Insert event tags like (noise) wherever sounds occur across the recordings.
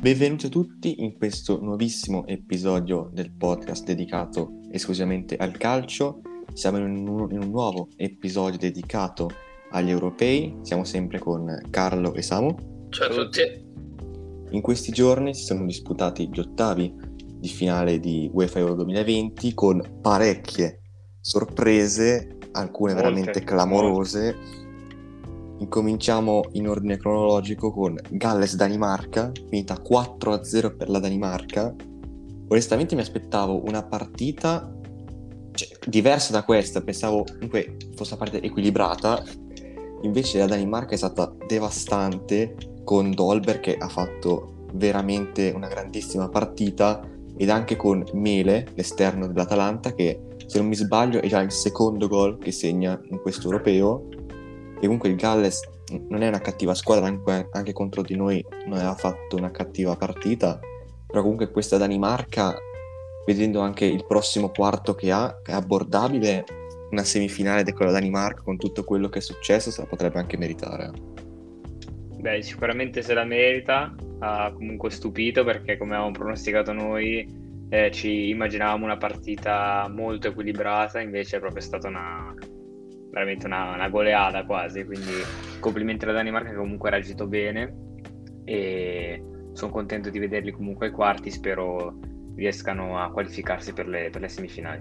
Benvenuti a tutti in questo nuovissimo episodio del podcast dedicato esclusivamente al calcio. Siamo in un, in un, nuovo episodio dedicato agli europei. Siamo sempre con Carlo e Samu. Ciao a tutti. In questi giorni si sono disputati gli ottavi di finale di UEFA Euro 2020 con parecchie sorprese, alcune molte, veramente clamorose. Incominciamo in ordine cronologico con Galles-Danimarca, finita 4-0 per la Danimarca. Onestamente mi aspettavo una partita cioè, diversa da questa, pensavo comunque fosse una partita equilibrata, invece la Danimarca è stata devastante con Dolber che ha fatto veramente una grandissima partita ed anche con Mele, l'esterno dell'Atalanta, che se non mi sbaglio è già il secondo gol che segna in questo europeo e comunque il Galles non è una cattiva squadra, anche, anche contro di noi non aveva fatto una cattiva partita, però comunque questa Danimarca, vedendo anche il prossimo quarto che ha, è abbordabile, una semifinale di quella Danimarca con tutto quello che è successo se la potrebbe anche meritare. Beh, sicuramente se la merita, ha comunque stupito perché come avevamo pronosticato noi eh, ci immaginavamo una partita molto equilibrata, invece è proprio stata una, veramente una, una goleada quasi, quindi complimenti alla Danimarca che comunque ha reagito bene e sono contento di vederli comunque ai quarti, spero riescano a qualificarsi per le, per le semifinali.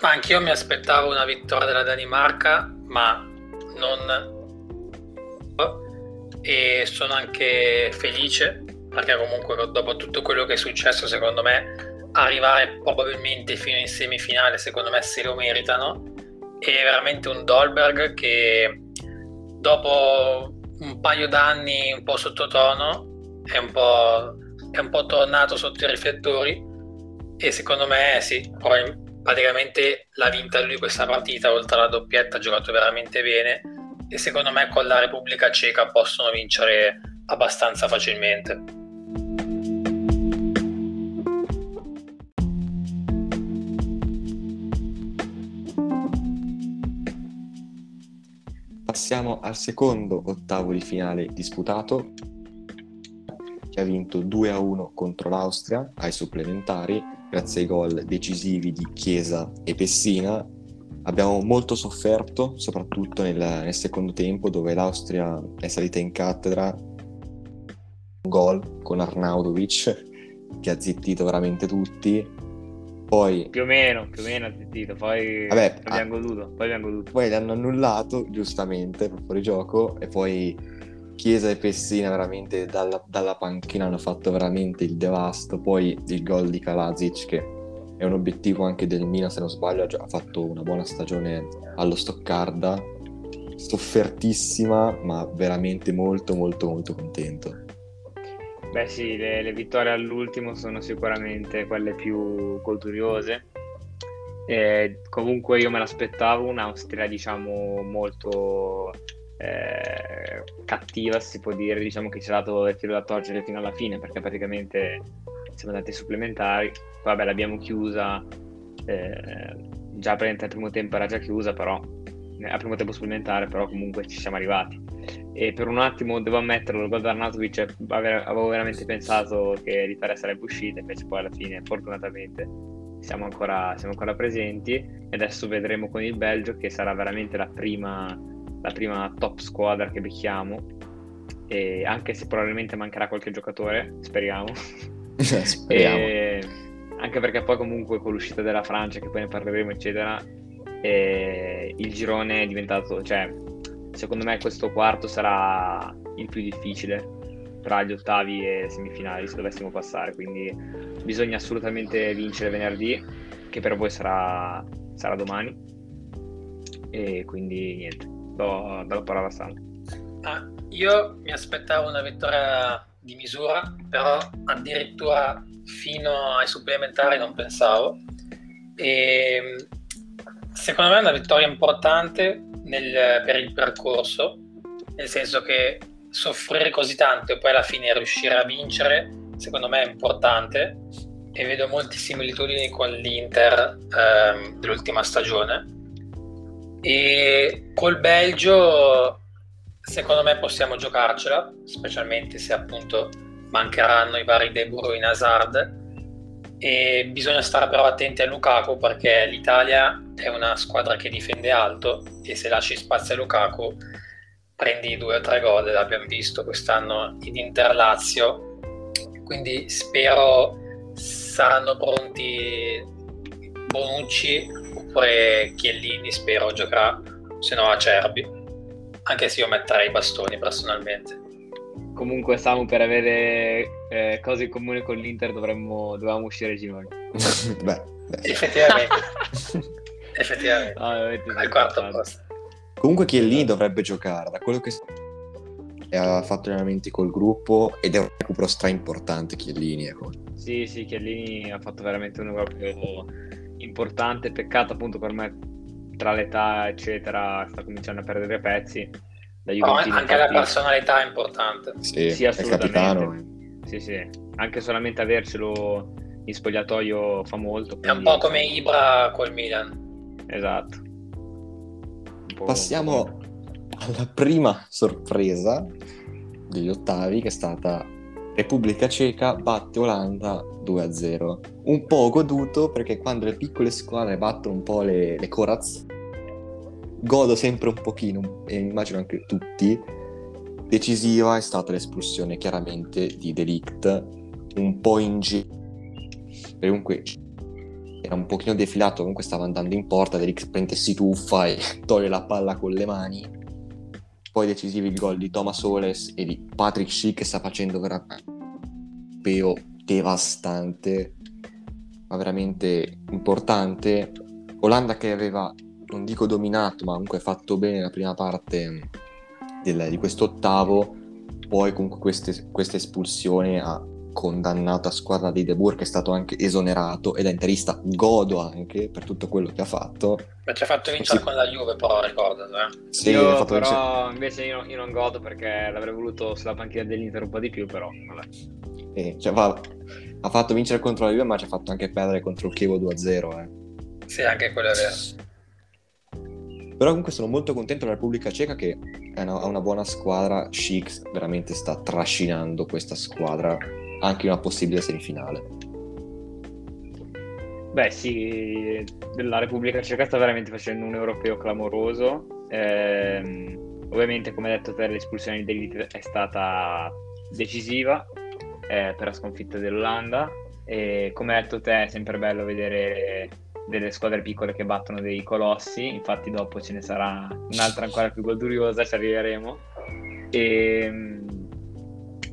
Ma anch'io mi aspettavo una vittoria della Danimarca, ma non... E sono anche felice perché comunque dopo tutto quello che è successo, secondo me, arrivare probabilmente fino in semifinale, secondo me se lo meritano è veramente un Dolberg che dopo un paio d'anni un po' sottotono è un po', è un po' tornato sotto i riflettori e secondo me sì, praticamente l'ha vinta lui questa partita, oltre alla doppietta ha giocato veramente bene e secondo me con la Repubblica Ceca possono vincere abbastanza facilmente. Passiamo al secondo ottavo di finale disputato, che ha vinto 2-1 contro l'Austria ai supplementari, grazie ai gol decisivi di Chiesa e Pessina. Abbiamo molto sofferto, soprattutto nel, nel secondo tempo, dove l'Austria è salita in cattedra. Un gol con Arnaudovic, che ha zittito veramente tutti poi, più o meno, più o meno ha zittito, poi vabbè, abbiamo goduto, poi abbiamo goduto. Poi l'hanno annullato, giustamente, per fuori gioco, e poi Chiesa e Pessina veramente dalla, dalla, panchina hanno fatto veramente il devasto. Poi il gol di Kalazic, che è un obiettivo anche del Milan, se non sbaglio, ha fatto una buona stagione allo Stoccarda. Soffertissima, ma veramente molto, molto, molto contento. Beh sì, le, le, vittorie all'ultimo sono sicuramente quelle più culturiose. E comunque io me l'aspettavo un'Austria diciamo molto eh, cattiva, si può dire, diciamo che ci ha dato il filo da torcere fino alla fine perché praticamente siamo andati supplementari. Vabbè, l'abbiamo chiusa, eh, già per il primo tempo era già chiusa, però al primo tempo supplementare, però comunque ci siamo arrivati. E per un attimo devo ammetterlo, il gol di Arnautovic avevo veramente pensato che l'Italia sarebbe uscita, invece poi alla fine, fortunatamente, siamo ancora, siamo ancora presenti e adesso vedremo con il Belgio che sarà veramente la prima, la prima top squadra che becchiamo. E anche se probabilmente mancherà qualche giocatore, speriamo. (laughs) speriamo. E anche perché poi comunque con l'uscita della Francia, che poi ne parleremo, eccetera, e il girone è diventato, cioè, secondo me questo quarto sarà il più difficile tra gli ottavi e semifinali se dovessimo passare, quindi bisogna assolutamente vincere venerdì, che per voi sarà, sarà domani. E quindi niente, do, do la parola a Sam. Ah, io mi aspettavo una vittoria di misura, però addirittura fino ai supplementari non pensavo. E Secondo me è una vittoria importante nel, per il percorso, nel senso che soffrire così tanto e poi alla fine riuscire a vincere, secondo me è importante e vedo molte similitudini con l'Inter ehm, dell'ultima stagione. E col Belgio, secondo me, possiamo giocarcela, specialmente se appunto mancheranno i vari De Bruyne Hazard e bisogna stare però attenti a Lukaku perché l'Italia è una squadra che difende alto e se lasci spazio a Lukaku prendi due o tre gol, l'abbiamo visto quest'anno in Interlazio, quindi spero saranno pronti Bonucci oppure Chiellini, spero giocherà, se no Acerbi, anche se io metterei i bastoni personalmente. Comunque Samu per avere eh, cose in comune con l'Inter dovremmo, dovevamo uscire ai ginocchi. (laughs) beh, beh. Effettivamente. (laughs) Effettivamente. Ah, al quarto posto. Comunque Chiellini dovrebbe giocare, da quello che ha fatto allenamenti col gruppo ed è un recupero stra importante Chiellini. Ecco. Sì, sì, Chiellini ha fatto veramente un recupero importante, peccato appunto per me tra l'età eccetera sta cominciando a perdere pezzi. Da oh, anche la personalità è importante. Sì, sì assolutamente. Sì, sì, anche solamente avercelo in spogliatoio fa molto. Quindi... È un po' come Ibra col Milan. Esatto Passiamo alla prima sorpresa degli ottavi che è stata Repubblica Ceca batte Olanda 2-0. Un po' goduto perché quando le piccole squadre battono un po' le, le corazze, godo sempre un pochino, e immagino anche tutti. Decisiva è stata l'espulsione chiaramente di Delict, un po' in giro. Comunque era un pochino defilato, comunque stava andando in porta, Derix prende si tuffa e (laughs) toglie la palla con le mani. Poi decisivi il gol di Thomas Oles e di Patrick Schick che sta facendo veramente un peo devastante, ma veramente importante. Olanda che aveva, non dico dominato, ma comunque fatto bene la prima parte del, di questo ottavo, poi comunque questa espulsione ha condannato a squadra di De Boer che è stato anche esonerato e da interista godo anche per tutto quello che ha fatto ma ci ha fatto vincere sì. con la Juve però ricordato eh? sì, io però vincere... invece io, io, non godo perché l'avrei voluto sulla panchina dell'Inter un po' di più però vabbè. Eh, cioè, va, ha fatto vincere contro la Juve ma ci ha fatto anche perdere contro il Chievo 2-0 eh. sì anche quello è vero però comunque sono molto contento della Repubblica Ceca che una, ha una buona squadra. Chic veramente sta trascinando questa squadra anche in una possibile semifinale. Beh sì, la Repubblica Ceca sta veramente facendo un europeo clamoroso. Eh, ovviamente, come detto te, l'espulsione di Elite è stata decisiva eh, per la sconfitta dell'Olanda. E come detto te, è sempre bello vedere delle squadre piccole che battono dei colossi. Infatti, dopo ce ne sarà un'altra ancora più goduriosa, ci arriveremo. E ehm,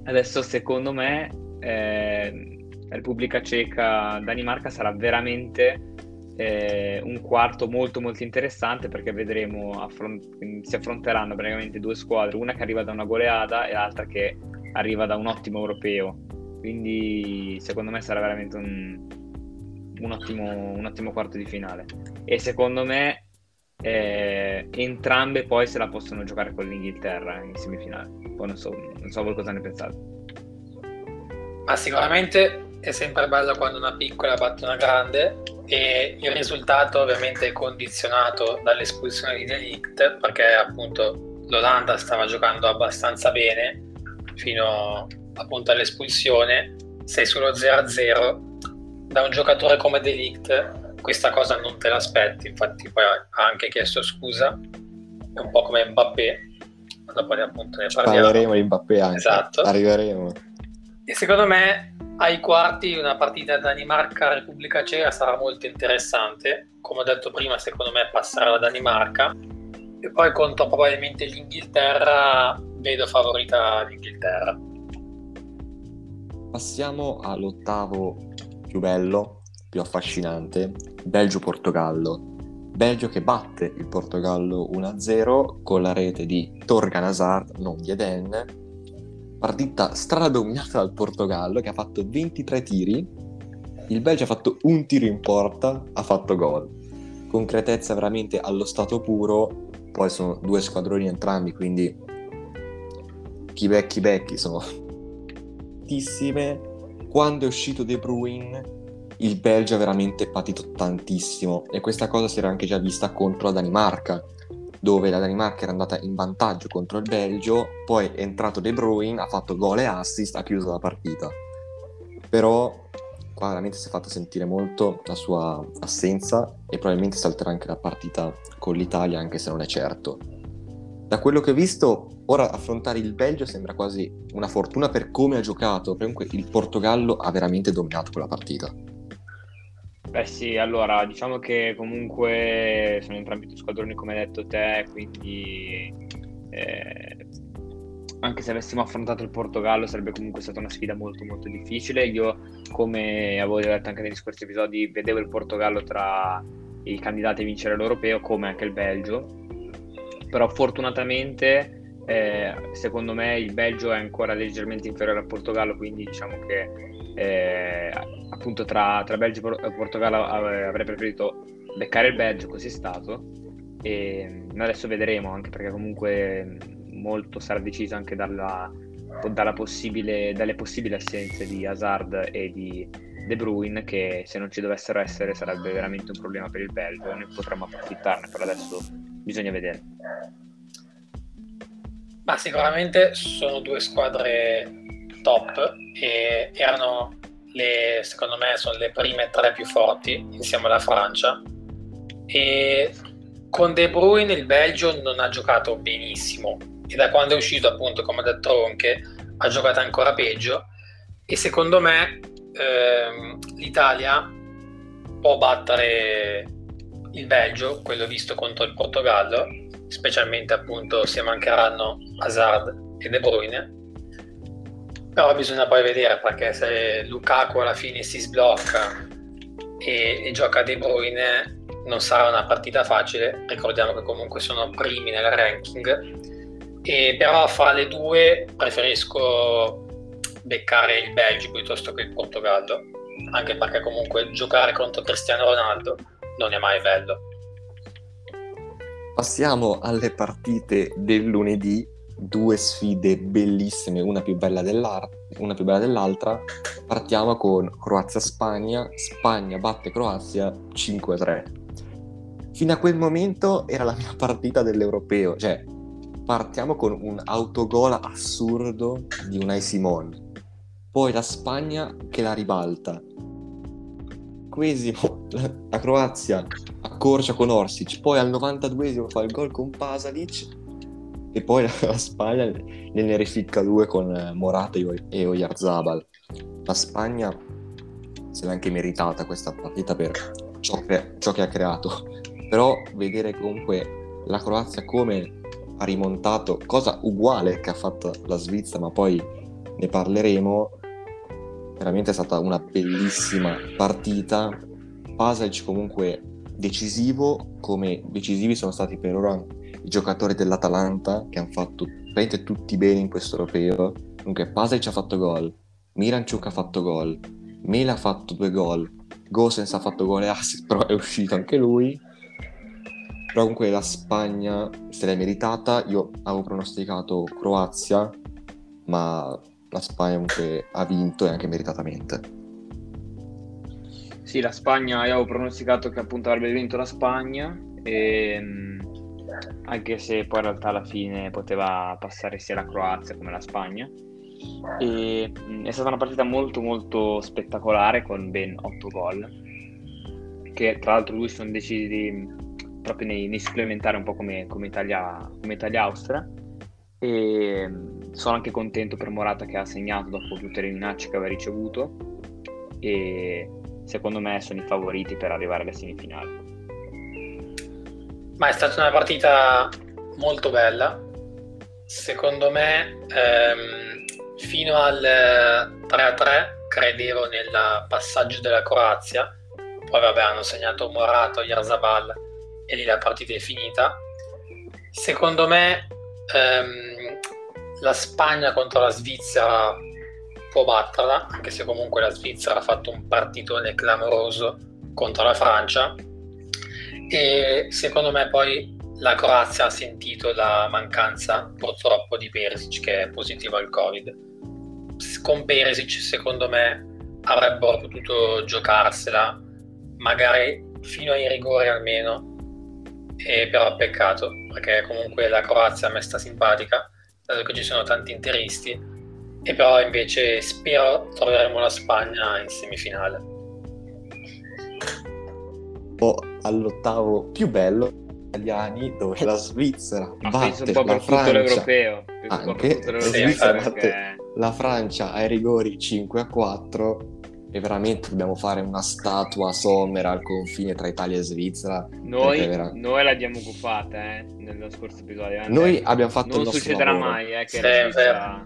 adesso, secondo me, eh, Repubblica Ceca, Danimarca sarà veramente eh, un quarto molto molto interessante perché vedremo affront- si affronteranno praticamente due squadre, una che arriva da una goleada e l'altra che arriva da un ottimo europeo. Quindi secondo me sarà veramente un, un, ottimo, un ottimo quarto di finale. E secondo me eh, entrambe poi se la possono giocare con l'Inghilterra in semifinale. Poi non so, non so voi cosa ne pensate. Ma sicuramente è sempre bello quando una piccola batte una grande e il risultato ovviamente è condizionato dall'espulsione di Delict perché appunto l'Olanda stava giocando abbastanza bene fino appunto all'espulsione. Sei solo 0-0 da un giocatore come Delict questa cosa non te l'aspetti. Infatti poi ha anche chiesto scusa. È un po' come Mbappé. Dopo appunto ne parliamo. parleremo di Mbappé anche. Esatto. Arriveremo e secondo me ai quarti una partita Danimarca-Repubblica Ceca sarà molto interessante. Come ho detto prima, secondo me passerà la Danimarca. E poi contro probabilmente l'Inghilterra, vedo favorita l'Inghilterra. Passiamo all'ottavo più bello, più affascinante, Belgio-Portogallo. Belgio che batte il Portogallo 1-0 con la rete di Torgan Hazard, non di Eden, partita stradominata dal Portogallo che ha fatto 23 tiri, il Belgio ha fatto un tiro in porta, ha fatto gol. Concretezza veramente allo stato puro, poi sono due squadroni entrambi, quindi chi becchi becchi sono tantissime. Quando è uscito De Bruyne, il Belgio ha veramente patito tantissimo e questa cosa si era anche già vista contro la Danimarca, dove la Danimarca era andata in vantaggio contro il Belgio, poi è entrato De Bruyne, ha fatto gol e assist, ha chiuso la partita. Però qua veramente si è fatto sentire molto la sua assenza e probabilmente salterà anche la partita con l'Italia, anche se non è certo. Da quello che ho visto, ora affrontare il Belgio sembra quasi una fortuna per come ha giocato. Comunque il Portogallo ha veramente dominato quella partita. Beh sì, allora diciamo che comunque sono entrambi due squadroni come hai detto te, quindi eh, anche se avessimo affrontato il Portogallo sarebbe comunque stata una sfida molto molto difficile. Io come avevo detto anche negli scorsi episodi vedevo il Portogallo tra i candidati a vincere l'Europeo come anche il Belgio, però fortunatamente eh, secondo me il Belgio è ancora leggermente inferiore al Portogallo, quindi diciamo che eh, appunto tra, tra, Belgio e Portogallo avrei preferito beccare il Belgio, così è stato. E adesso vedremo, anche perché comunque molto sarà deciso anche dalla, dalla possibile, dalle possibili assenze di Hazard e di De Bruyne, che se non ci dovessero essere sarebbe veramente un problema per il Belgio e noi potremmo approfittarne, però adesso bisogna vedere. Ma sicuramente sono due squadre top e erano le, secondo me sono le prime tre più forti insieme alla Francia. E con De Bruyne il Belgio non ha giocato benissimo. E da quando è uscito appunto come ha detto Ronche ha giocato ancora peggio. E secondo me ehm, l'Italia può battere il Belgio, quello visto contro il Portogallo. Specialmente appunto se mancheranno Hazard e De Bruyne. Però bisogna poi vedere perché se Lukaku alla fine si sblocca e, e gioca De Bruyne non sarà una partita facile, ricordiamo che comunque sono primi nel ranking, e però fra le due preferisco beccare il Belgio piuttosto che il Portogallo, anche perché comunque giocare contro Cristiano Ronaldo non è mai bello. Passiamo alle partite del lunedì, due sfide bellissime, una più bella, una più bella dell'altra. Partiamo con Croazia-Spagna, Spagna batte Croazia 5-3. Fino a quel momento era la mia (laughs) partita dell'Europeo, cioè partiamo con un autogol assurdo di Unai Simon, poi la Spagna che la ribalta, cinquesimo la Croazia accorcia con Orsic, poi al 92esimo fa il gol con Pasalic e poi (laughs) la Spagna ne rificca due con eh, Morata e Oyarzabal. La Spagna se l'ha anche meritata questa partita per ciò che, ciò che ha creato, però vedere comunque la Croazia come ha rimontato, cosa uguale che ha fatto la Svizzera, ma poi ne parleremo, veramente è stata una bellissima partita. Pasalic comunque decisivo, come decisivi sono stati per ora i giocatori dell'Atalanta che hanno fatto praticamente tutti bene in questo europeo. Comunque Pasalic ha fatto gol, Miranciuk ha fatto gol, Mela ha fatto due gol, Gosens ha fatto gol e assist, (laughs) però è uscito anche lui. Però comunque la Spagna se l'è meritata. Io avevo pronosticato Croazia, ma la Spagna comunque ha vinto e anche meritatamente. Sì, la Spagna, io avevo pronosticato che appunto avrebbe vinto la Spagna, e, ehm, anche se poi in realtà alla fine poteva passare sia la Croazia come la Spagna. E, è stata una partita molto molto spettacolare con ben 8 gol, che tra l'altro lui sono decisi proprio nei, nei supplementari un po' come, come Italia-Austria. Italia e sono anche contento per Morata che ha segnato dopo tutte le minacce che aveva ricevuto e secondo me sono i favoriti per arrivare alle semifinali. Ma è stata una partita molto bella. Secondo me ehm, fino al 3-3 credevo nel passaggio della Croazia. Poi vabbè hanno segnato Morato, Yarzabal e lì la partita è finita. Secondo me ehm, la Spagna contro la Svizzera può batterla, anche se comunque la Svizzera ha fatto un partitone clamoroso contro la Francia. E secondo me poi la Croazia ha sentito la mancanza purtroppo di Perisic che è positivo al Covid. Con Perisic secondo me avrebbero potuto giocarsela magari fino ai rigori almeno e però peccato perché comunque la Croazia a me sta simpatica, dato che ci sono tanti interisti, e però invece spero troveremo la Spagna in semifinale. O all'ottavo più bello italiani dove la Svizzera Ma batte un po' la per tutto Francia per anche la Svizzera perché- batte la Francia ai rigori 5 a 4 e veramente dobbiamo fare una statua somera al confine tra Italia e Svizzera Noi, vera- noi l'abbiamo cuffata eh, nello scorso episodio. eh. noi abbiamo fatto non il nostro succederà lavoro. mai eh, che, Sì, la Svizzera,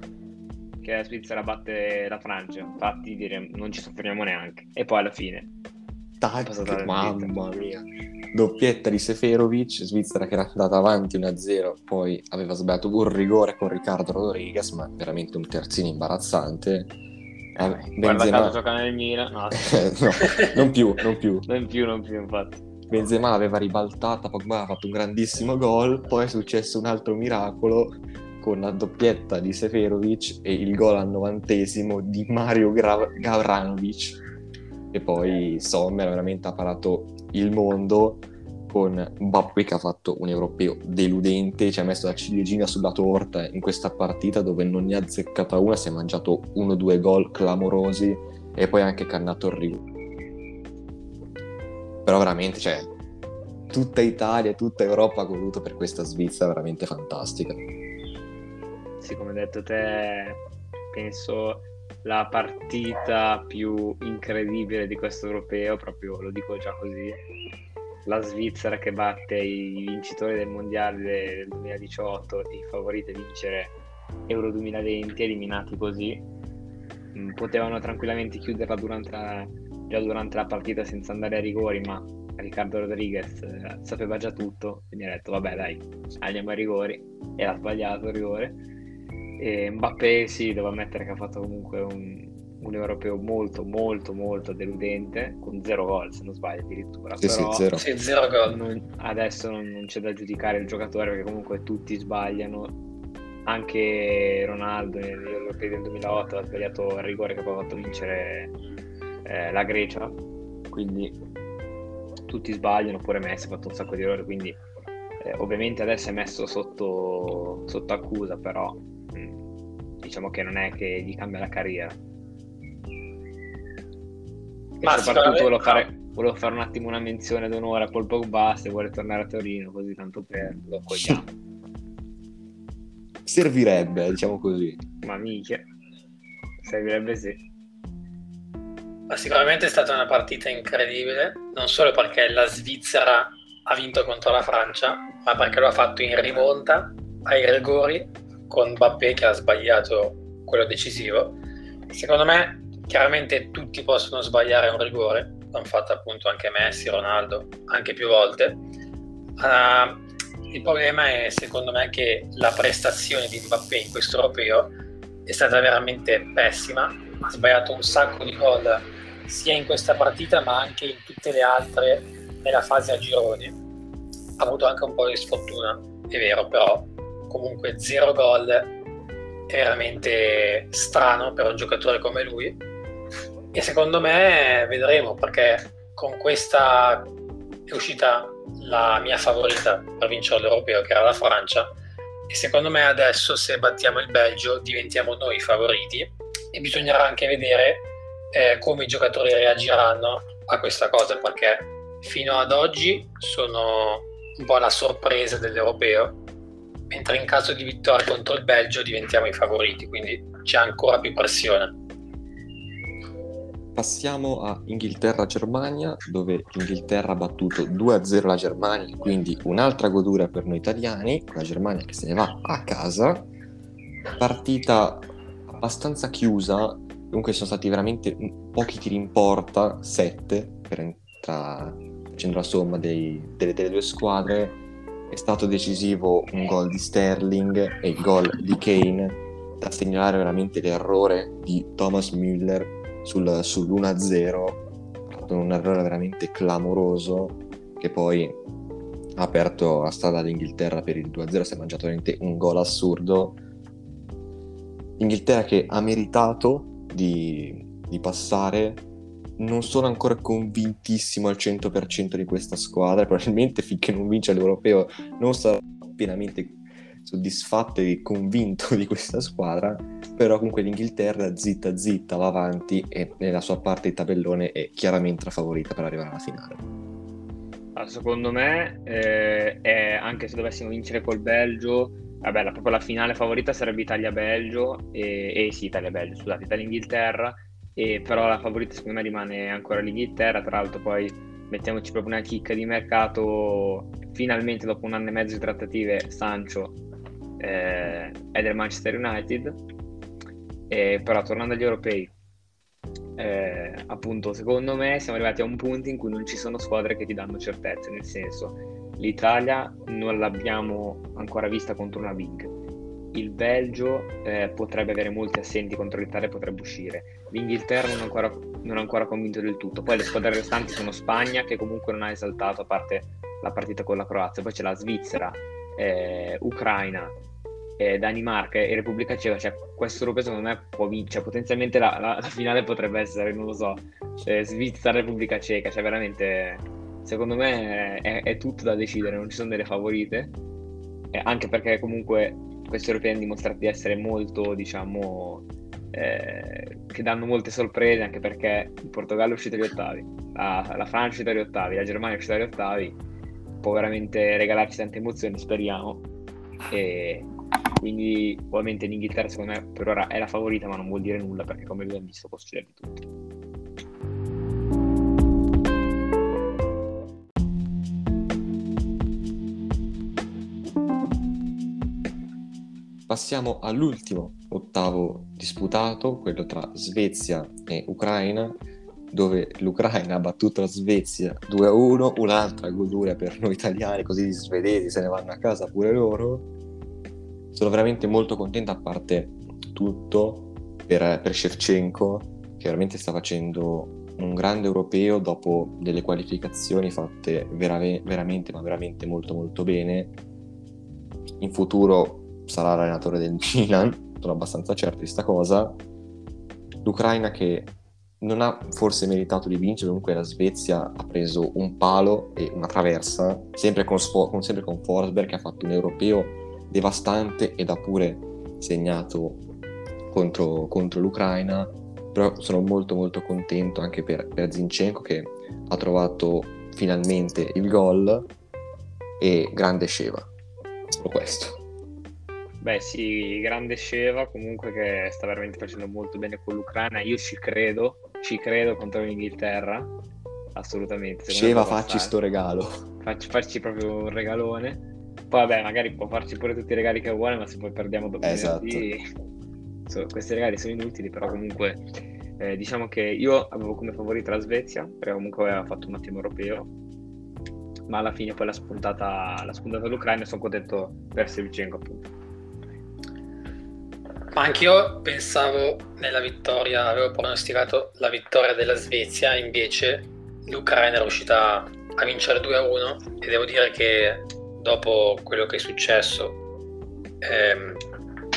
che la Svizzera batte la Francia. Infatti diremo, non ci soffriamo neanche. E poi alla fine. Tac, mamma mia. Doppietta di Seferovic Svizzera che era andata avanti 1-0 poi aveva sbagliato un rigore con Riccardo Rodriguez ma veramente un terzino imbarazzante. Eh, Guarda Benzema- caso gioca nel Milan. No, (laughs) no, non più, non più. (laughs) Non più, non più, infatti. Benzema l'aveva ribaltata, Pogba ha fatto un grandissimo gol, poi è successo un altro miracolo con la doppietta di Seferovic e il gol al novantesimo di Mario Gra- Gavranovic e poi Sommer veramente ha parato il mondo con Mbappé che ha fatto un europeo deludente, ci ha messo la ciliegina sulla torta in questa partita dove non ne ha azzeccata una, si è mangiato uno o due gol clamorosi e poi anche cannato il rigore. Però veramente, cioè, tutta Italia, tutta Europa ha voluto per questa Svizzera veramente fantastica. Sì, come hai detto te, penso la partita più incredibile di questo europeo, proprio lo dico già così, la Svizzera che batte i vincitori del mondiale del 2018 e i favoriti a vincere Euro 2020, eliminati così, Mm, potevano tranquillamente chiuderla durante la- già durante la partita senza andare a rigori, ma Riccardo Rodriguez eh, sapeva già tutto, quindi ha detto vabbè dai, andiamo ai rigori, e ha sbagliato il rigore. E Mbappé sì, devo ammettere che ha fatto comunque un, un europeo molto molto molto deludente, con zero gol se non sbaglio addirittura, Sì, sì, però zero. Sì, zero gol. non- adesso non, non c'è da giudicare il giocatore perché comunque tutti sbagliano. Anche Ronaldo negli europei del 2008 ha sbagliato il rigore che poi ha fatto vincere eh, la Grecia. Quindi tutti sbagliano, pure Messi ha fatto un sacco di errori. Quindi eh, ovviamente adesso è messo sotto, sotto accusa, però diciamo che non è che gli cambia la carriera. E Ma soprattutto volevo sicuramente- fare, volevo fare un attimo una menzione d'onore a Paul Pogba se vuole tornare a Torino, così tanto per lo accogliamo. (laughs) Servirebbe, diciamo così. Ma mica, servirebbe sì. Ma sicuramente è stata una partita incredibile, non solo perché la Svizzera ha vinto contro la Francia, ma perché lo ha fatto in rimonta ai rigori con Mbappé che ha sbagliato quello decisivo. Secondo me, chiaramente tutti possono sbagliare un rigore, l'hanno fatto appunto anche Messi, Ronaldo, anche più volte. Ah, il problema è secondo me che la prestazione di Mbappé in questo europeo è stata veramente pessima, ha sbagliato un sacco di gol sia in questa partita ma anche in tutte le altre nella fase a gironi. Ha avuto anche un po' di sfortuna, è vero, però comunque zero gol è veramente strano per un giocatore come lui. E secondo me vedremo perché con questa è uscita la mia favorita per vincere l'europeo che era la Francia. E secondo me adesso se battiamo il Belgio diventiamo noi i favoriti. E bisognerà anche vedere eh, come i giocatori reagiranno a questa cosa perché fino ad oggi sono un po' la sorpresa dell'europeo mentre in caso di vittoria contro il Belgio diventiamo i favoriti quindi c'è ancora più pressione Passiamo a Inghilterra-Germania, dove l'Inghilterra ha battuto 2-0 la Germania, quindi un'altra godura per noi italiani, la Germania che se ne va a casa. Partita abbastanza chiusa, comunque sono stati veramente pochi tiri in porta, 7, per tra, facendo la somma dei, delle, delle due squadre. È stato decisivo un gol di Sterling e il gol di Kane, da segnalare veramente l'errore di Thomas Müller sul, sull'1-0 con un errore veramente clamoroso che poi ha aperto la strada all'Inghilterra per il 2-0 si è mangiato veramente un gol assurdo. Inghilterra che ha meritato di, di passare non sono ancora convintissimo al 100% di questa squadra, probabilmente finché non vince l'Europeo non sarò pienamente soddisfatto e convinto di questa squadra, però comunque l'Inghilterra zitta zitta va avanti e nella sua parte di tabellone è chiaramente la favorita per arrivare alla finale. Allora, secondo me, eh, è, anche se dovessimo vincere col Belgio, vabbè, la, proprio la finale favorita sarebbe Italia-Belgio, e, e sì, Italia-Belgio, scusate, Italia-Inghilterra, e però la favorita secondo me rimane ancora l'Inghilterra, tra l'altro poi mettiamoci proprio una chicca di mercato, finalmente dopo un anno e mezzo di trattative Sancho eh, è del Manchester United, eh, però tornando agli europei, eh, appunto secondo me siamo arrivati a un punto in cui non ci sono squadre che ti danno certezze, nel senso l'Italia non l'abbiamo ancora vista contro una big, il Belgio eh, potrebbe avere molti assenti contro l'Italia potrebbe uscire. L'Inghilterra non è, ancora, ancora convinto del tutto. Poi le squadre restanti sono Spagna, che comunque non ha esaltato a parte la partita con la Croazia. Poi c'è la Svizzera, eh, Ucraina, eh, Danimarca e Repubblica Ceca. Cioè, questo europeo secondo me può vincere. Cioè, potenzialmente la, la, la, finale potrebbe essere, non lo so, eh, Svizzera, Repubblica Ceca. Cioè, veramente, secondo me è, è tutto da decidere. Non ci sono delle favorite. Eh, anche perché comunque questi europei hanno dimostrato di essere molto, diciamo, eh, che danno molte sorprese, anche perché il Portogallo è uscito agli ottavi, la, la Francia è uscita agli ottavi, la Germania è uscita agli ottavi, può veramente regalarci tante emozioni, speriamo. E quindi ovviamente l'Inghilterra secondo me per ora è la favorita, ma non vuol dire nulla perché come abbiamo visto può succedere di tutto. Passiamo all'ultimo ottavo disputato, quello tra Svezia e Ucraina, dove l'Ucraina ha battuto la Svezia 2-1, un'altra goduria per noi italiani, così gli svedesi se ne vanno a casa pure loro. Sono veramente molto contento, a parte tutto, per, per Shevchenko, che veramente sta facendo un grande europeo dopo delle qualificazioni fatte vera- veramente, ma veramente molto molto bene. In futuro sarà l'allenatore del Milan, sono abbastanza certo di questa cosa. L'Ucraina che non ha forse meritato di vincere, comunque la Svezia ha preso un palo e una traversa, sempre con, con, sempre con Forsberg che ha fatto un europeo devastante ed ha pure segnato contro, contro l'Ucraina, però sono molto molto contento anche per, per Zinchenko che ha trovato finalmente il gol e grande Sheva, solo questo. Beh sì, grande Sheva comunque che sta veramente facendo molto bene con l'Ucraina, io ci credo, ci credo contro l'Inghilterra, assolutamente. Sheva facci sto regalo. Facci, facci proprio un regalone. Poi vabbè, magari può farci pure tutti i regali che vuole, ma se poi perdiamo dopo esatto. so, questi regali sono inutili, però comunque eh, diciamo che io avevo come favorita la Svezia, perché comunque aveva fatto un ottimo europeo, ma alla fine poi l'ha spuntata, l'ha spuntata l'Ucraina e sono contento per Sevchenko appunto. Ma anch'io pensavo nella vittoria, avevo pronosticato la vittoria della Svezia, invece l'Ucraina è riuscita a vincere 2-1 e devo dire che dopo quello che è successo ehm,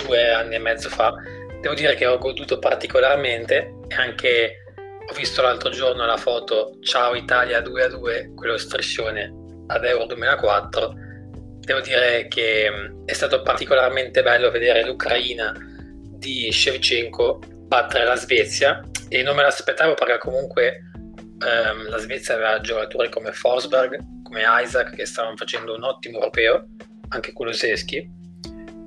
due anni e mezzo fa, devo dire che ho goduto particolarmente e anche ho visto l'altro giorno la foto Ciao Italia 2-2, quello striscione ad Euro 2004. Devo dire che è stato particolarmente bello vedere l'Ucraina di Shevchenko battere la Svezia e non me l'aspettavo perché comunque ehm, la Svezia aveva giocatori come Forsberg, come Isaac che stavano facendo un ottimo europeo, anche Kuluseschi.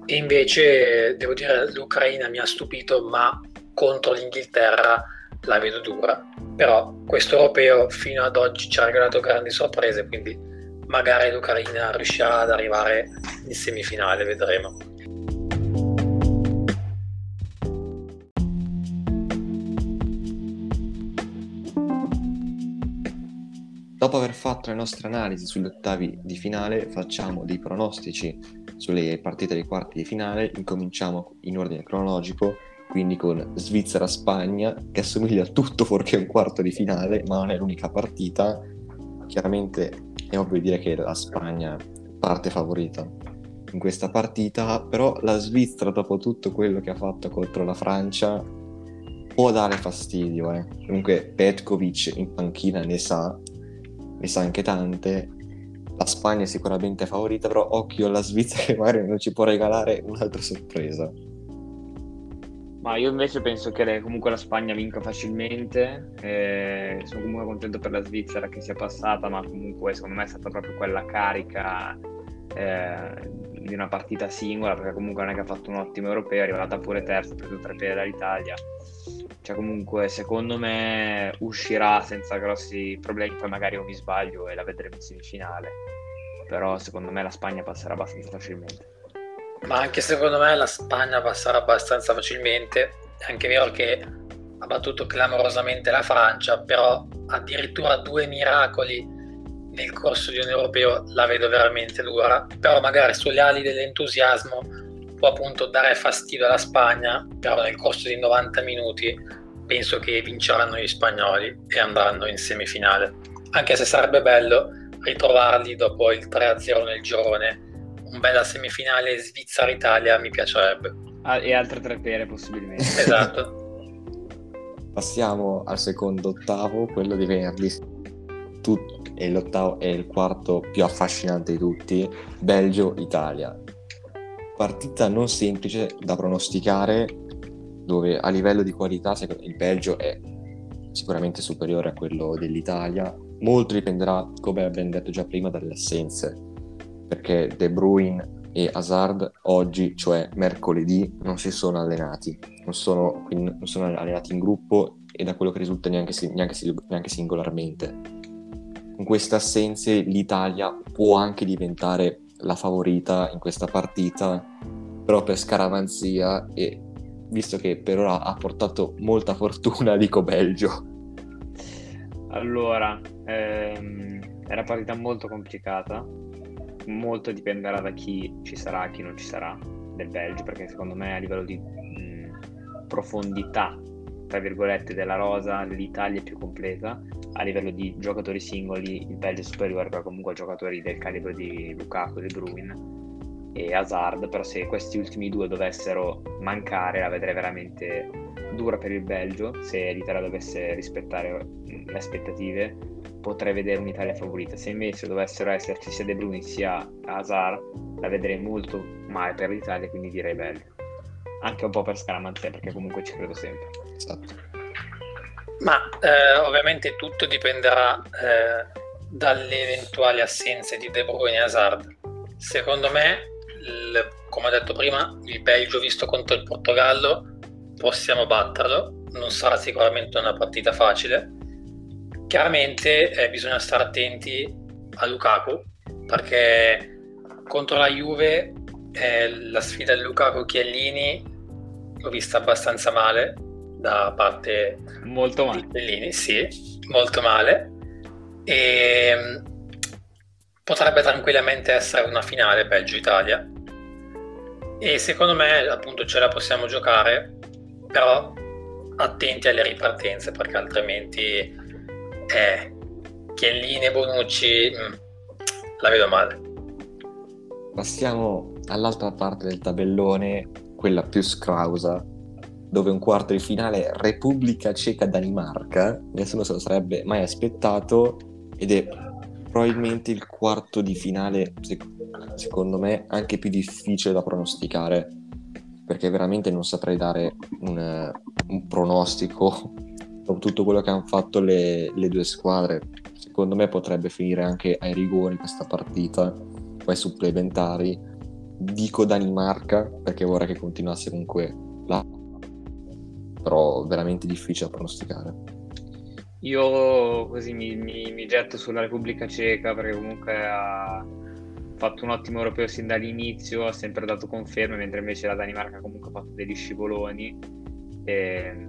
E invece devo dire l'Ucraina mi ha stupito ma contro l'Inghilterra la vedo dura. Però questo europeo fino ad oggi ci ha regalato grandi sorprese quindi magari l'Ucraina riuscirà ad arrivare in semifinale vedremo Dopo aver fatto le nostre analisi sugli ottavi di finale, facciamo dei pronostici sulle partite dei quarti di finale. Incominciamo in ordine cronologico, quindi con Svizzera-Spagna, che assomiglia a tutto fuorché un quarto di finale, ma non è l'unica partita. Chiaramente è ovvio dire che la Spagna parte favorita in questa partita, però la Svizzera, dopo tutto quello che ha fatto contro la Francia, può dare fastidio. Eh. Comunque Petkovic in panchina ne sa, ne sa anche tante. La Spagna è sicuramente favorita, però occhio alla Svizzera che (laughs) magari non ci può regalare un'altra sorpresa. Ma io invece penso che comunque la Spagna vinca facilmente. Eh, sono comunque contento per la Svizzera che sia passata, ma comunque secondo me è stata proprio quella carica eh, di una partita singola, perché comunque non è che ha fatto un ottimo europeo, è arrivata pure terza, ha preso tre piedi dall'Italia. Cioè comunque secondo me uscirà senza grossi problemi, poi magari io mi sbaglio e la vedremo in semifinale. Però secondo me la Spagna passerà abbastanza facilmente. Ma anche secondo me la Spagna passerà abbastanza facilmente. È anche vero che ha battuto clamorosamente la Francia, però addirittura due miracoli nel corso di un europeo la vedo veramente dura. Però magari sulle ali dell'entusiasmo può appunto dare fastidio alla Spagna, però nel corso di 90 minuti penso che vinceranno gli spagnoli e andranno in semifinale. Anche se sarebbe bello ritrovarli dopo il 3-0 nel girone un bella semifinale Svizzera-Italia mi piacerebbe. Ah, e altre tre pere possibilmente. (laughs) Esatto. Passiamo al secondo ottavo, quello di venerdì. Tut- e l'ottavo è il quarto più affascinante di tutti, Belgio-Italia. Partita non semplice da pronosticare, dove a livello di qualità il Belgio è sicuramente superiore a quello dell'Italia. Molto dipenderà, come abbiamo detto già prima, dalle assenze perché De Bruyne e Hazard oggi, cioè mercoledì, non si sono allenati, non sono, non sono allenati in gruppo e da quello che risulta neanche, neanche, neanche singolarmente. Con queste assenze l'Italia può anche diventare la favorita in questa partita, però per scaramanzia e visto che per ora ha portato molta fortuna, dico Belgio. Allora, ehm, è una partita molto complicata molto dipenderà da chi ci sarà, chi non ci sarà del Belgio, perché secondo me a livello di mh, profondità, tra virgolette, della rosa, l'Italia è più completa. A livello di giocatori singoli, il Belgio è superiore, però comunque a giocatori del calibro di Lukaku, De Bruyne e Hazard, però se questi ultimi due dovessero mancare la vedrei veramente dura per il Belgio, se l'Italia dovesse rispettare le aspettative potrei vedere un'Italia favorita. Se invece dovessero esserci sia De Bruyne sia Hazard, la vedrei molto male per l'Italia, quindi direi bello. Anche un po' per scaramanzia, perché comunque ci credo sempre. Esatto. Ma eh, ovviamente tutto dipenderà eh, dalle eventuali assenze di De Bruyne e Hazard. Secondo me, il, come ho detto prima, il Belgio visto contro il Portogallo possiamo batterlo. Non sarà sicuramente una partita facile, Chiaramente eh, bisogna stare attenti a Lukaku perché contro la Juve eh, la sfida di Lukaku Chiellini l'ho vista abbastanza male da parte molto male. di Chiellini, sì, molto male e mm, potrebbe tranquillamente essere una finale Belgio-Italia e secondo me appunto ce la possiamo giocare però attenti alle ripartenze perché altrimenti eh, Chiellini e Bonucci mh, mm, la vedo male. Passiamo all'altra parte del tabellone, quella più scrausa, dove un quarto di finale Repubblica Ceca-Danimarca, nessuno se lo sarebbe mai aspettato ed è probabilmente il quarto di finale, secondo me, anche più difficile da pronosticare, perché veramente non saprei dare un, un pronostico (laughs) dopo tutto quello che hanno fatto le, le, due squadre, secondo me potrebbe finire anche ai rigori questa partita, poi supplementari. Dico Danimarca perché vorrei che continuasse comunque là, però veramente difficile da pronosticare. Io così mi, mi, mi getto sulla Repubblica Ceca perché comunque ha fatto un ottimo europeo sin dall'inizio, ha sempre dato conferme, mentre invece la Danimarca comunque ha fatto degli scivoloni. E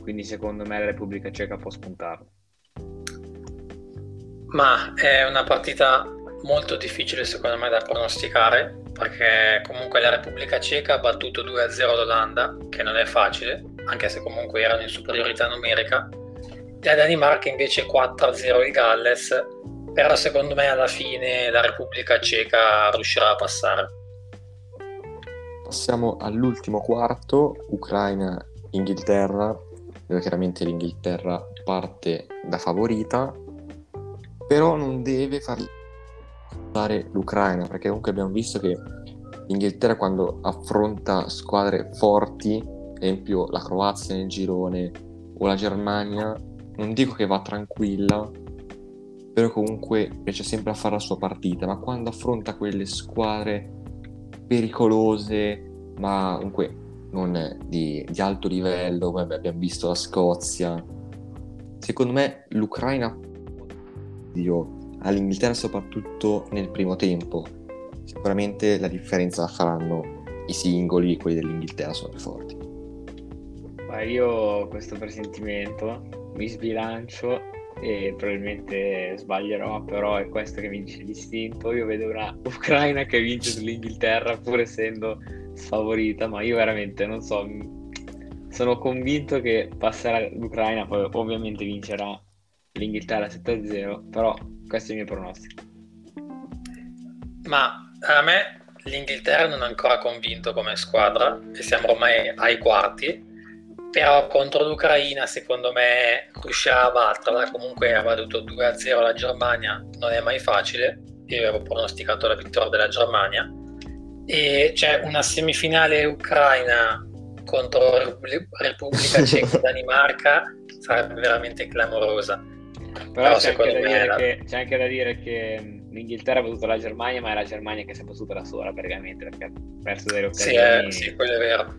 quindi secondo me la Repubblica Ceca può spuntarlo. Ma è una partita molto difficile secondo me da pronosticare perché comunque la Repubblica Ceca ha battuto 2-0 l'Olanda, che non è facile, anche se comunque erano in superiorità numerica. La Danimarca invece 4-0 il Galles, però secondo me alla fine la Repubblica Ceca riuscirà a passare. Passiamo all'ultimo quarto, Ucraina-Inghilterra dove chiaramente l'Inghilterra parte da favorita, però non deve far fare l'Ucraina, perché comunque abbiamo visto che l'Inghilterra quando affronta squadre forti, esempio la Croazia nel girone o la Germania, non dico che va tranquilla, però comunque riesce sempre a fare la sua partita, ma quando affronta quelle squadre pericolose, ma comunque non di, di alto livello, come abbiamo visto la Scozia, secondo me l'Ucraina io, all'Inghilterra soprattutto nel primo tempo. Sicuramente la differenza la faranno i singoli, quelli dell'Inghilterra sono più forti. Ma io ho questo presentimento, mi sbilancio e probabilmente sbaglierò, però è questo che vince l'istinto. Io vedo una Ucraina che vince sull'Inghilterra pur essendo sfavorita, ma io veramente non so, sono convinto che passerà l'Ucraina, poi ovviamente vincerà l'Inghilterra 7-0, però questo è il mio pronostico. Ma a me l'Inghilterra non è ancora convinto come squadra e siamo ormai ai quarti però contro l'Ucraina secondo me riuscirà a batterla. Comunque ha battuto 2-0 la Germania non è mai facile. Io avevo pronosticato la vittoria della Germania. E c'è una semifinale ucraina contro Repubblica (laughs) Ceca e Danimarca sarebbe veramente clamorosa. Però, però c'è, anche la... che, c'è, anche da dire che l'Inghilterra ha battuto la Germania ma è la Germania che si è battuta da sola praticamente perché ha perso delle occasioni sì, eh, sì quello è vero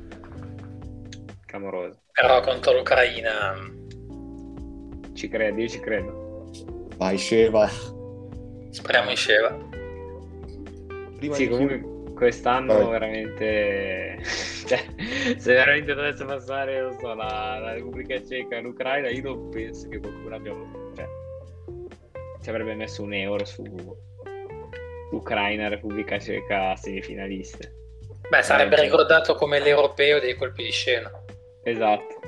clamoroso. Però contro l'Ucraina... Ci credo, io ci credo. Vai Sheva. Speriamo in Sheva. Prima sì, comunque più... quest'anno Vai. veramente... (laughs) cioè, se veramente dovesse passare, non so, la, la Repubblica Ceca e l'Ucraina, io non penso che qualcuno abbia... Cioè, ci avrebbe messo un euro su Ucraina Repubblica Ceca semifinaliste. Beh, sarebbe ricordato come l'europeo dei colpi di scena. Esatto.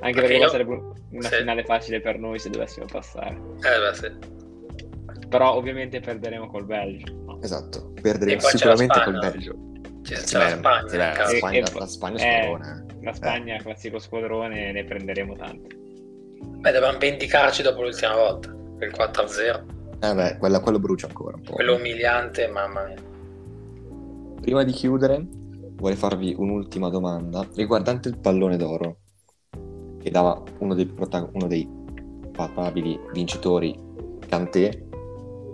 Anche perché, perché io... sarebbe una sì. finale facile per noi se dovessimo passare. Eh beh, sì. Però ovviamente perderemo col Belgio. No? Esatto, perderemo sicuramente col Belgio. C'è, c'è la Spagna. La, Spagna, e, la Spagna eh, squadrone. La Spagna, eh. classico squadrone, ne prenderemo tante. Beh, dobbiamo vendicarci dopo l'ultima volta, il 4-0. Eh beh, quella, quello brucia ancora un po'. Quello umiliante, mamma mia. Prima di chiudere, vorrei farvi un'ultima domanda riguardante il pallone d'oro che dava uno dei, protag- uno dei papabili vincitori Kanté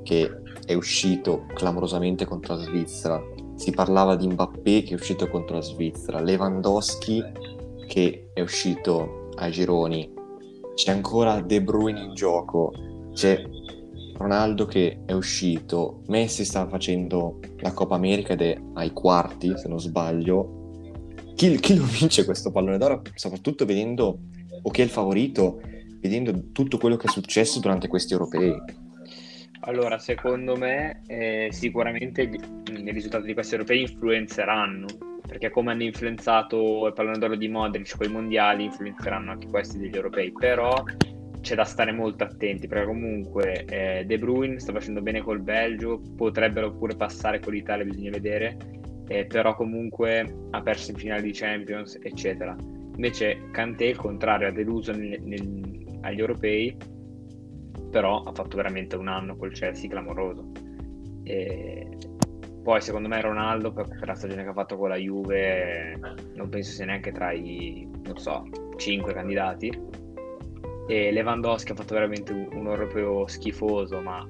che è uscito clamorosamente contro la Svizzera. Si parlava di Mbappé che è uscito contro la Svizzera. Lewandowski che è uscito ai gironi. C'è ancora De Bruyne in gioco. C'è Ronaldo che è uscito, Messi sta facendo la Coppa America ed è ai quarti, se non sbaglio. Chi, chi lo vince questo pallone d'oro? Soprattutto vedendo, o chi è il favorito, vedendo tutto quello che è successo durante questi europei. Allora, secondo me eh, sicuramente i risultati di questi europei influenzeranno, perché come hanno influenzato il pallone d'oro di Modric con i mondiali, influenzeranno anche questi degli europei, però c'è da stare molto attenti perché comunque eh, De Bruyne sta facendo bene col Belgio, potrebbero pure passare con l'Italia, bisogna vedere, eh, però comunque ha perso in finale di Champions, eccetera. Invece Kanté, il contrario, ha deluso nel, nel, agli europei, però ha fatto veramente un anno col Chelsea clamoroso. E poi secondo me Ronaldo per, per, la stagione che ha fatto con la Juve non penso sia neanche tra i, so, 5 candidati e Lewandowski ha fatto veramente un, un europeo schifoso, ma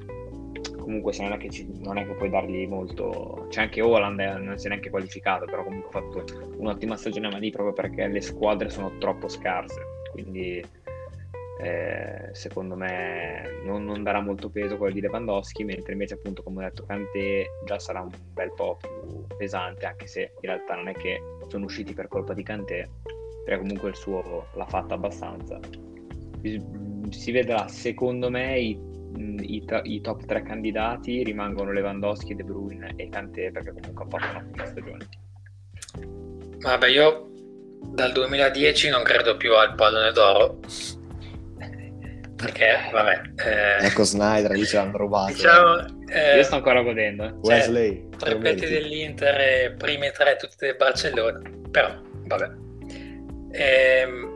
comunque non è, che ci, non è che puoi dargli molto. C'è anche Holland, eh, non si è neanche qualificato, però comunque ha fatto un'ottima stagione, ma lì proprio perché le squadre sono troppo scarse. Quindi eh, secondo me non, non, darà molto peso quello di Lewandowski, mentre invece appunto come ho detto Kanté già sarà un bel po' più pesante, anche se in realtà non è che sono usciti per colpa di Kanté, perché comunque il suo l'ha fatto abbastanza si vedrà, secondo me i, i, i, top tre candidati rimangono Lewandowski, De Bruyne e Kanté perché comunque ha fatto una stagione. Vabbè, io dal 2010 non credo più al pallone d'oro. Perché vabbè eh, ecco Snyder dice hanno rubato. diciamo, eh, io sto ancora godendo eh. Wesley cioè, tre petti dell'Inter e prime tre tutte del Barcellona però vabbè. Ehm,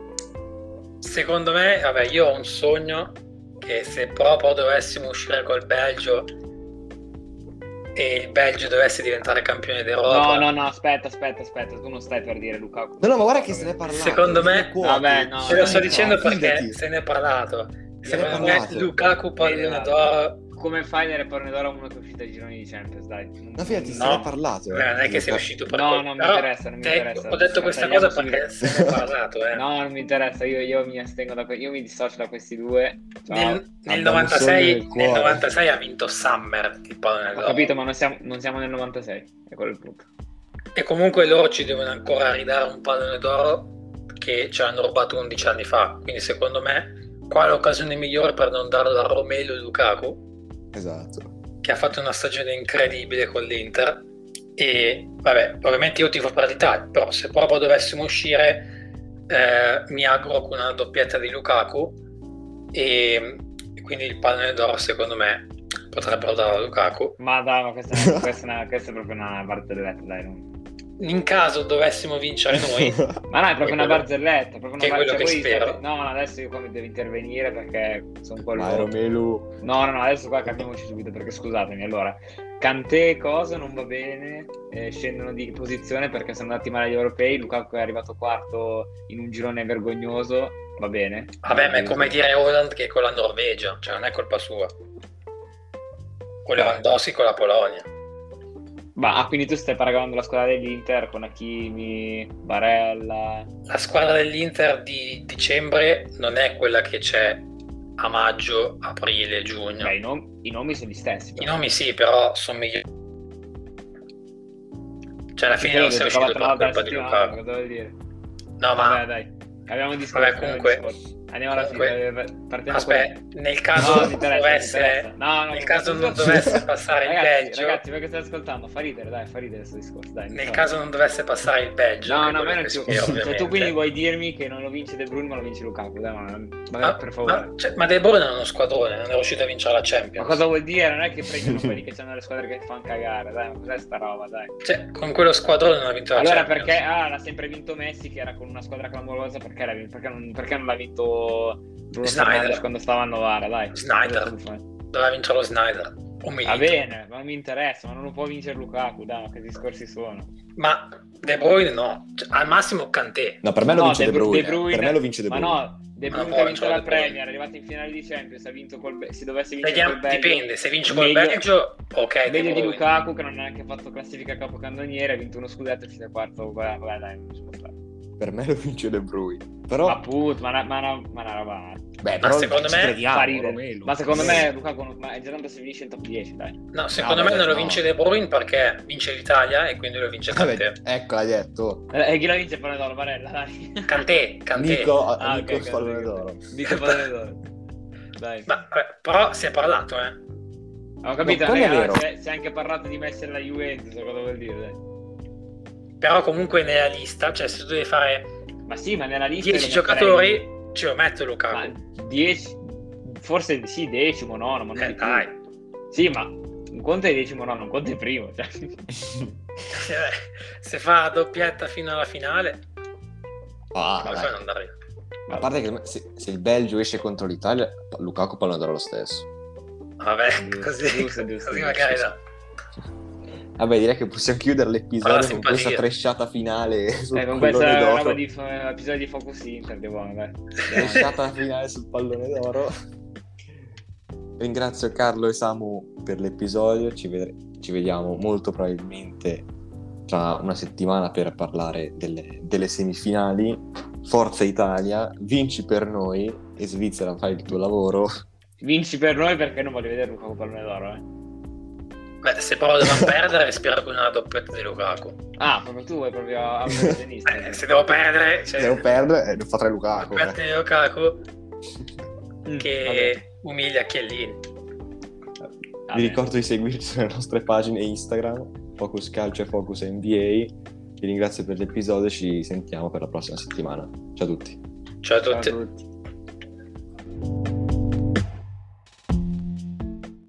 secondo me, vabbè, io ho un sogno che se proprio dovessimo uscire col Belgio e il Belgio dovesse diventare campione d'Europa. No, no, no, aspetta, aspetta, aspetta, tu non stai per dire Lukaku. No, no, ma guarda che se ne è parlato. Secondo me-. Vabbè, no, Te lo sto dicendo no, perché se ne è parlato. Se Secondo me. Lukaku pallone Esatto. d'oro Come fai nelle pallone d'oro a uno che è uscito ai gironi di Champions, dai. No, fidati, se No. parlato. eh. Beh, non è che sei uscito per No, non mi interessa, non mi te- interessa. Ho detto questa Tagliamo cosa perché se ne è parlato, eh. No, non mi interessa, io, io mi astengo da que- io mi dissocio da questi due. Nel, nel Abbiamo 96, solo il nel cuore. 96 ha vinto Summer il pallone Ho d'oro. capito, ma non siamo, non siamo nel 96, è quello il punto. E comunque loro ci devono ancora ridare un pallone d'oro che ci hanno rubato 11 anni fa. Quindi secondo me qua è l'occasione migliore per non darlo a Romelu Lukaku, Esatto. che ha fatto una stagione incredibile con l'Inter. E vabbè, ovviamente io tifo per l'Italia, però se proprio dovessimo uscire, eh, mi auguro con una doppietta di Lukaku. E, e quindi il pallone d'oro, secondo me, potrebbero darlo a Lukaku. Ma dai, ma questa, è- (laughs) questa, è una- questa è proprio una barzelletta, dai. non- In caso dovessimo vincere noi, (laughs) Ma no, è proprio una quello- barzelletta. Proprio che è una quello che spero. state- No, no, adesso io qua mi devo intervenire perché sono quello. Ma Romelu... No, no, no, adesso qua capiamoci subito perché scusatemi. Allora, Kanté cosa non va bene, eh, scendono di posizione perché sono andati male agli europei. Lukaku è arrivato quarto in un girone vergognoso, va bene. vabbè, ma è come dire Holland che con la Norvegia, cioè non è colpa sua. O Lewandowski con la Polonia. Ma ah, quindi tu stai paragonando la squadra dell'Inter con Hakimi, Barella. La squadra dell'Inter di dicembre non è quella che c'è a maggio, aprile, giugno. Beh, i, nom- i nomi sono gli stessi. I però. nomi sì, però sono migliori. Cioè, alla fine non sei che giocava uscito per colpa di Lukaku. No, ma Vabbè, dai. Abbiamo discorso. Vabbè, comunque-. Andiamo alla fine. eh, Partiamo aspetta, con- nel No, caso mi dovesse. No, no, nel caso non dovesse (laughs) passare il ragazzi, Belgio, Ragazzi, che state ascoltando, fa ridere, dai, fa ridere questo discorso, dai. nel no. caso non dovesse passare il Belgio, No, no, a quello me non spero, (laughs) Cioè, tu quindi vuoi dirmi che non lo vince De Bruyne, ma lo vince Lukaku, dai, ma... Vabbè, Ma, per favore. ma, cioè, ma De Bruyne è uno squadrone, non è riuscito a vincere la Ma Champions. cosa vuol dire? Non è che prendono quelli che hanno le squadre che fanno cagare, dai, ma cos'è sta roba, dai. Cioè, con quello squadrone non ha vinto la Allora Champions. perché ah, l'ha sempre vinto Messi che era con una squadra clamorosa, perché, vinto- perché non, perché non l'ha vinto Bruno Snyder. Quando stava a Novara, dai. Snyder. Doveva vincere lo Snyder. Va bene, ma non mi interessa, ma non lo può vincere Lukaku, dai, ma che discorsi sono. Ma De Bruyne no. Cioè, al massimo Kanté. No, per me lo No, vince De De Bru- Bruyne. De Bruyne- Per me lo vince De Ma Bruyne. no, De Ma Bruyne ha vinto la. Premier, è arrivato in finale di Champions, ha vinto col Be- se dovesse vincere Vediamo, col Belgio. dipende. Se vince col meglio- Belgio, ok. Meglio di. Lukaku che non ha neanche fatto classifica capocannoniere, ha vinto uno scudetto e fino al quarto, vabbè, vabbè, dai, non ci può stare. Per me lo vince De Bruyne. Però, Ma put, ma una, ma una, ma una roba... beh, ma però secondo ci me crediamo. Romelu. Ma secondo me Lukaku non- ma è già tanto se finisce in top 10, dai. No, secondo No, me non lo no. vince De Bruyne perché vince l'Italia e quindi lo vince Kanté. ecco, l'hai detto. Eh, E chi la vince il pallone d'oro, Barella, dai. Kanté, Kanté. Nico, Ah, Nico ok, il pallone d'oro. Dico pallone d'oro. Dai. Ma, vabbè, però si è parlato, eh. Ho capito, No, quello è raga, vero. si è- si è anche parlato di Messi alla Juventus, cosa vuol dire, dai. Però comunque nella lista, cioè se tu devi fare Ma sì, ma nella lista 10 lo giocatori, metterei- ce lo metto Ma Lukaku. 10 forse sì, decimo, nono, ma non Eh, dai. Sì, ma un conto è decimo, nono, un conto è primo, cioè. (laughs) Se fa doppietta fino alla finale, Ah, ma non arriva. A parte che se, se il Belgio esce contro l'Italia, Lukaku pallone d'oro lo stesso. Vabbè, così, giusto, giusto, così giusto. magari da. Vabbè, direi che possiamo chiudere l'episodio Alla con questa tresciata finale (laughs) sul Eh, con pallone questa d'oro. roba di episodio di Focus Inter, di buono, dai. (laughs) Tresciata finale sul pallone d'oro. Ringrazio Carlo e Samu per l'episodio. Ci, vedre- ci vediamo molto probabilmente tra una settimana per parlare delle, delle semifinali. Forza Italia, vinci per noi e Svizzera fai il tuo lavoro. Vinci per noi perché non voglio vedere Lukaku pallone d'oro, eh. Beh, se però devo perdere, spero con una doppietta di Lukaku. Ah, proprio tu vuoi proprio autolesionista. (laughs) Eh, se devo perdere, cioè, Se devo perdere, eh, lo fa tre Lukaku. doppietta eh. di Lukaku Mm, che vabbè. umilia Chiellini. Vabbè. Vi ricordo di seguirci sulle nostre pagine Instagram, Focus Calcio e Focus NBA. Vi ringrazio per l'episodio e ci sentiamo per la prossima settimana. Ciao a tutti. Ciao a Ciao a tutti. tutti.